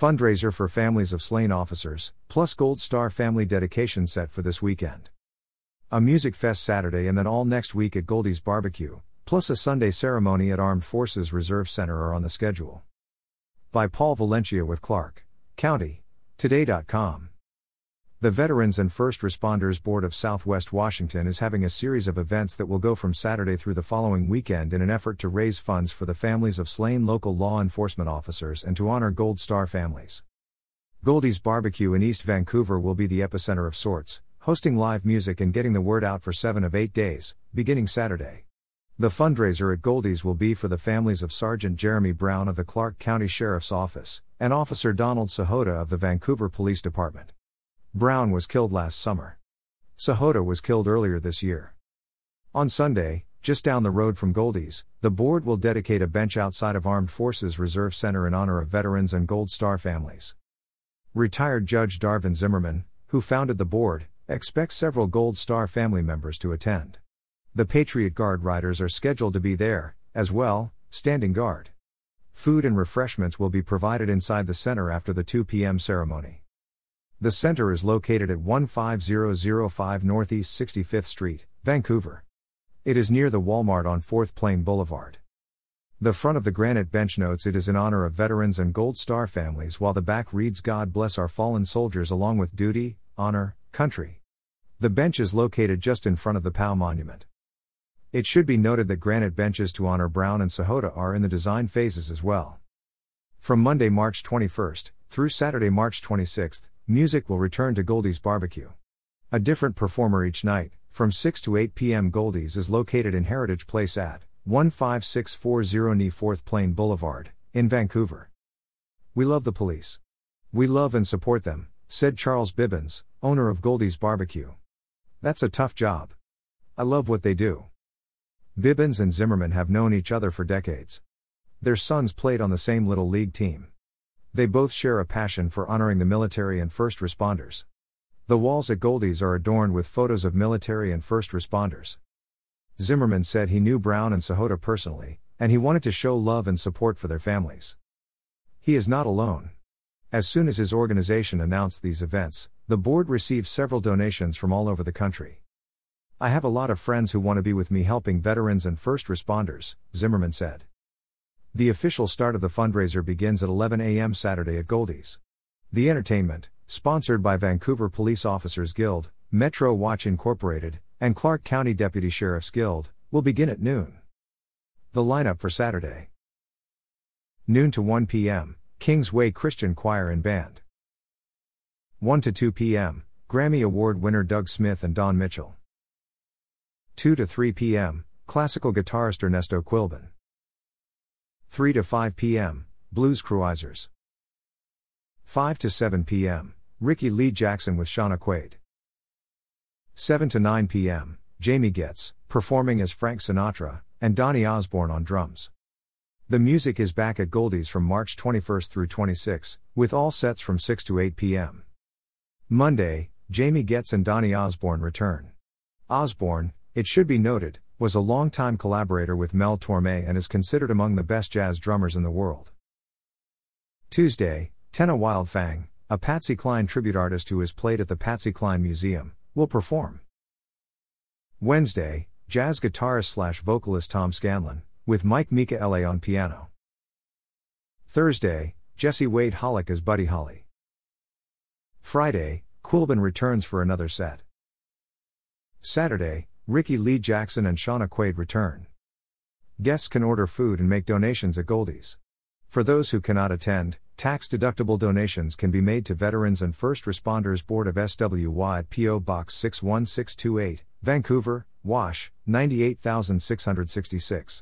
Fundraiser for families of slain officers, plus Gold Star family dedication set for this weekend. A music fest Saturday and then all next week at Goldie's Barbecue, plus a Sunday ceremony at Armed Forces Reserve Center are on the schedule. By Paul Valencia with Clark County. Today.com. The Veterans and First Responders Board of Southwest Washington is having a series of events that will go from Saturday through the following weekend in an effort to raise funds for the families of slain local law enforcement officers and to honor Gold Star families. Goldie's Barbecue in East Vancouver will be the epicenter of sorts, hosting live music and getting the word out for seven of eight days, beginning Saturday. The fundraiser at Goldie's will be for the families of Sergeant Jeremy Brown of the Clark County Sheriff's Office and Officer Donald Sahota of the Vancouver Police Department. Brown was killed last summer. Sahota was killed earlier this year. On Sunday, just down the road from Goldie's, the board will dedicate a bench outside of Armed Forces Reserve Center in honor of veterans and Gold Star families. Retired Judge Darvin Zimmerman, who founded the board, expects several Gold Star family members to attend. The Patriot Guard riders are scheduled to be there, as well, standing guard. Food and refreshments will be provided inside the center after the 2 p.m. ceremony. The center is located at 15005 Northeast 65th Street, Vancouver. It is near the Walmart on 4th Plain Boulevard. The front of the granite bench notes it is in honor of veterans and Gold Star families, while the back reads God bless our fallen soldiers along with duty, honor, country. The bench is located just in front of the POW monument. It should be noted that granite benches to honor Brown and Sahota are in the design phases as well. From Monday, March 21st, through Saturday, March 26th, Music will return to Goldie's Barbecue. A different performer each night, from 6 to 8 p.m. Goldie's is located in Heritage Place at 15640 Knee 4th Plain Boulevard, in Vancouver. We love the police. We love and support them, said Charles Bibbins, owner of Goldie's Barbecue. That's a tough job. I love what they do. Bibbins and Zimmerman have known each other for decades. Their sons played on the same Little League team. They both share a passion for honoring the military and first responders. The walls at Goldie's are adorned with photos of military and first responders. Zimmerman said he knew Brown and Sahota personally, and he wanted to show love and support for their families. He is not alone. As soon as his organization announced these events, the board received several donations from all over the country. I have a lot of friends who want to be with me helping veterans and first responders, Zimmerman said. The official start of the fundraiser begins at 11 a.m. Saturday at Goldie's. The entertainment, sponsored by Vancouver Police Officers Guild, Metro Watch Incorporated, and Clark County Deputy Sheriff's Guild, will begin at noon. The lineup for Saturday Noon to 1 p.m., Kingsway Christian Choir and Band. 1 to 2 p.m., Grammy Award winner Doug Smith and Don Mitchell. 2 to 3 p.m., classical guitarist Ernesto Quilban. 3 to 5 p.m., Blues Cruisers. 5 to 7 p.m., Ricky Lee Jackson with Shauna Quaid. 7 to 9 p.m., Jamie Getz, performing as Frank Sinatra, and Donny Osborne on drums. The music is back at Goldie's from March 21 through 26, with all sets from 6 to 8 p.m. Monday, Jamie Getz and Donny Osborne return. Osborne, it should be noted, was a longtime collaborator with Mel Torme and is considered among the best jazz drummers in the world. Tuesday, Tenna Wildfang, a Patsy Cline tribute artist who has played at the Patsy Cline Museum, will perform. Wednesday, jazz guitarist slash vocalist Tom Scanlon, with Mike Michaele on piano. Thursday, Jesse Wade Hollick as Buddy Holly. Friday, Quilban returns for another set. Saturday, Ricky Lee Jackson and Shauna Quaid return. Guests can order food and make donations at Goldie's. For those who cannot attend, tax deductible donations can be made to Veterans and First Responders Board of SWY at P.O. Box 61628, Vancouver, Wash, 98666.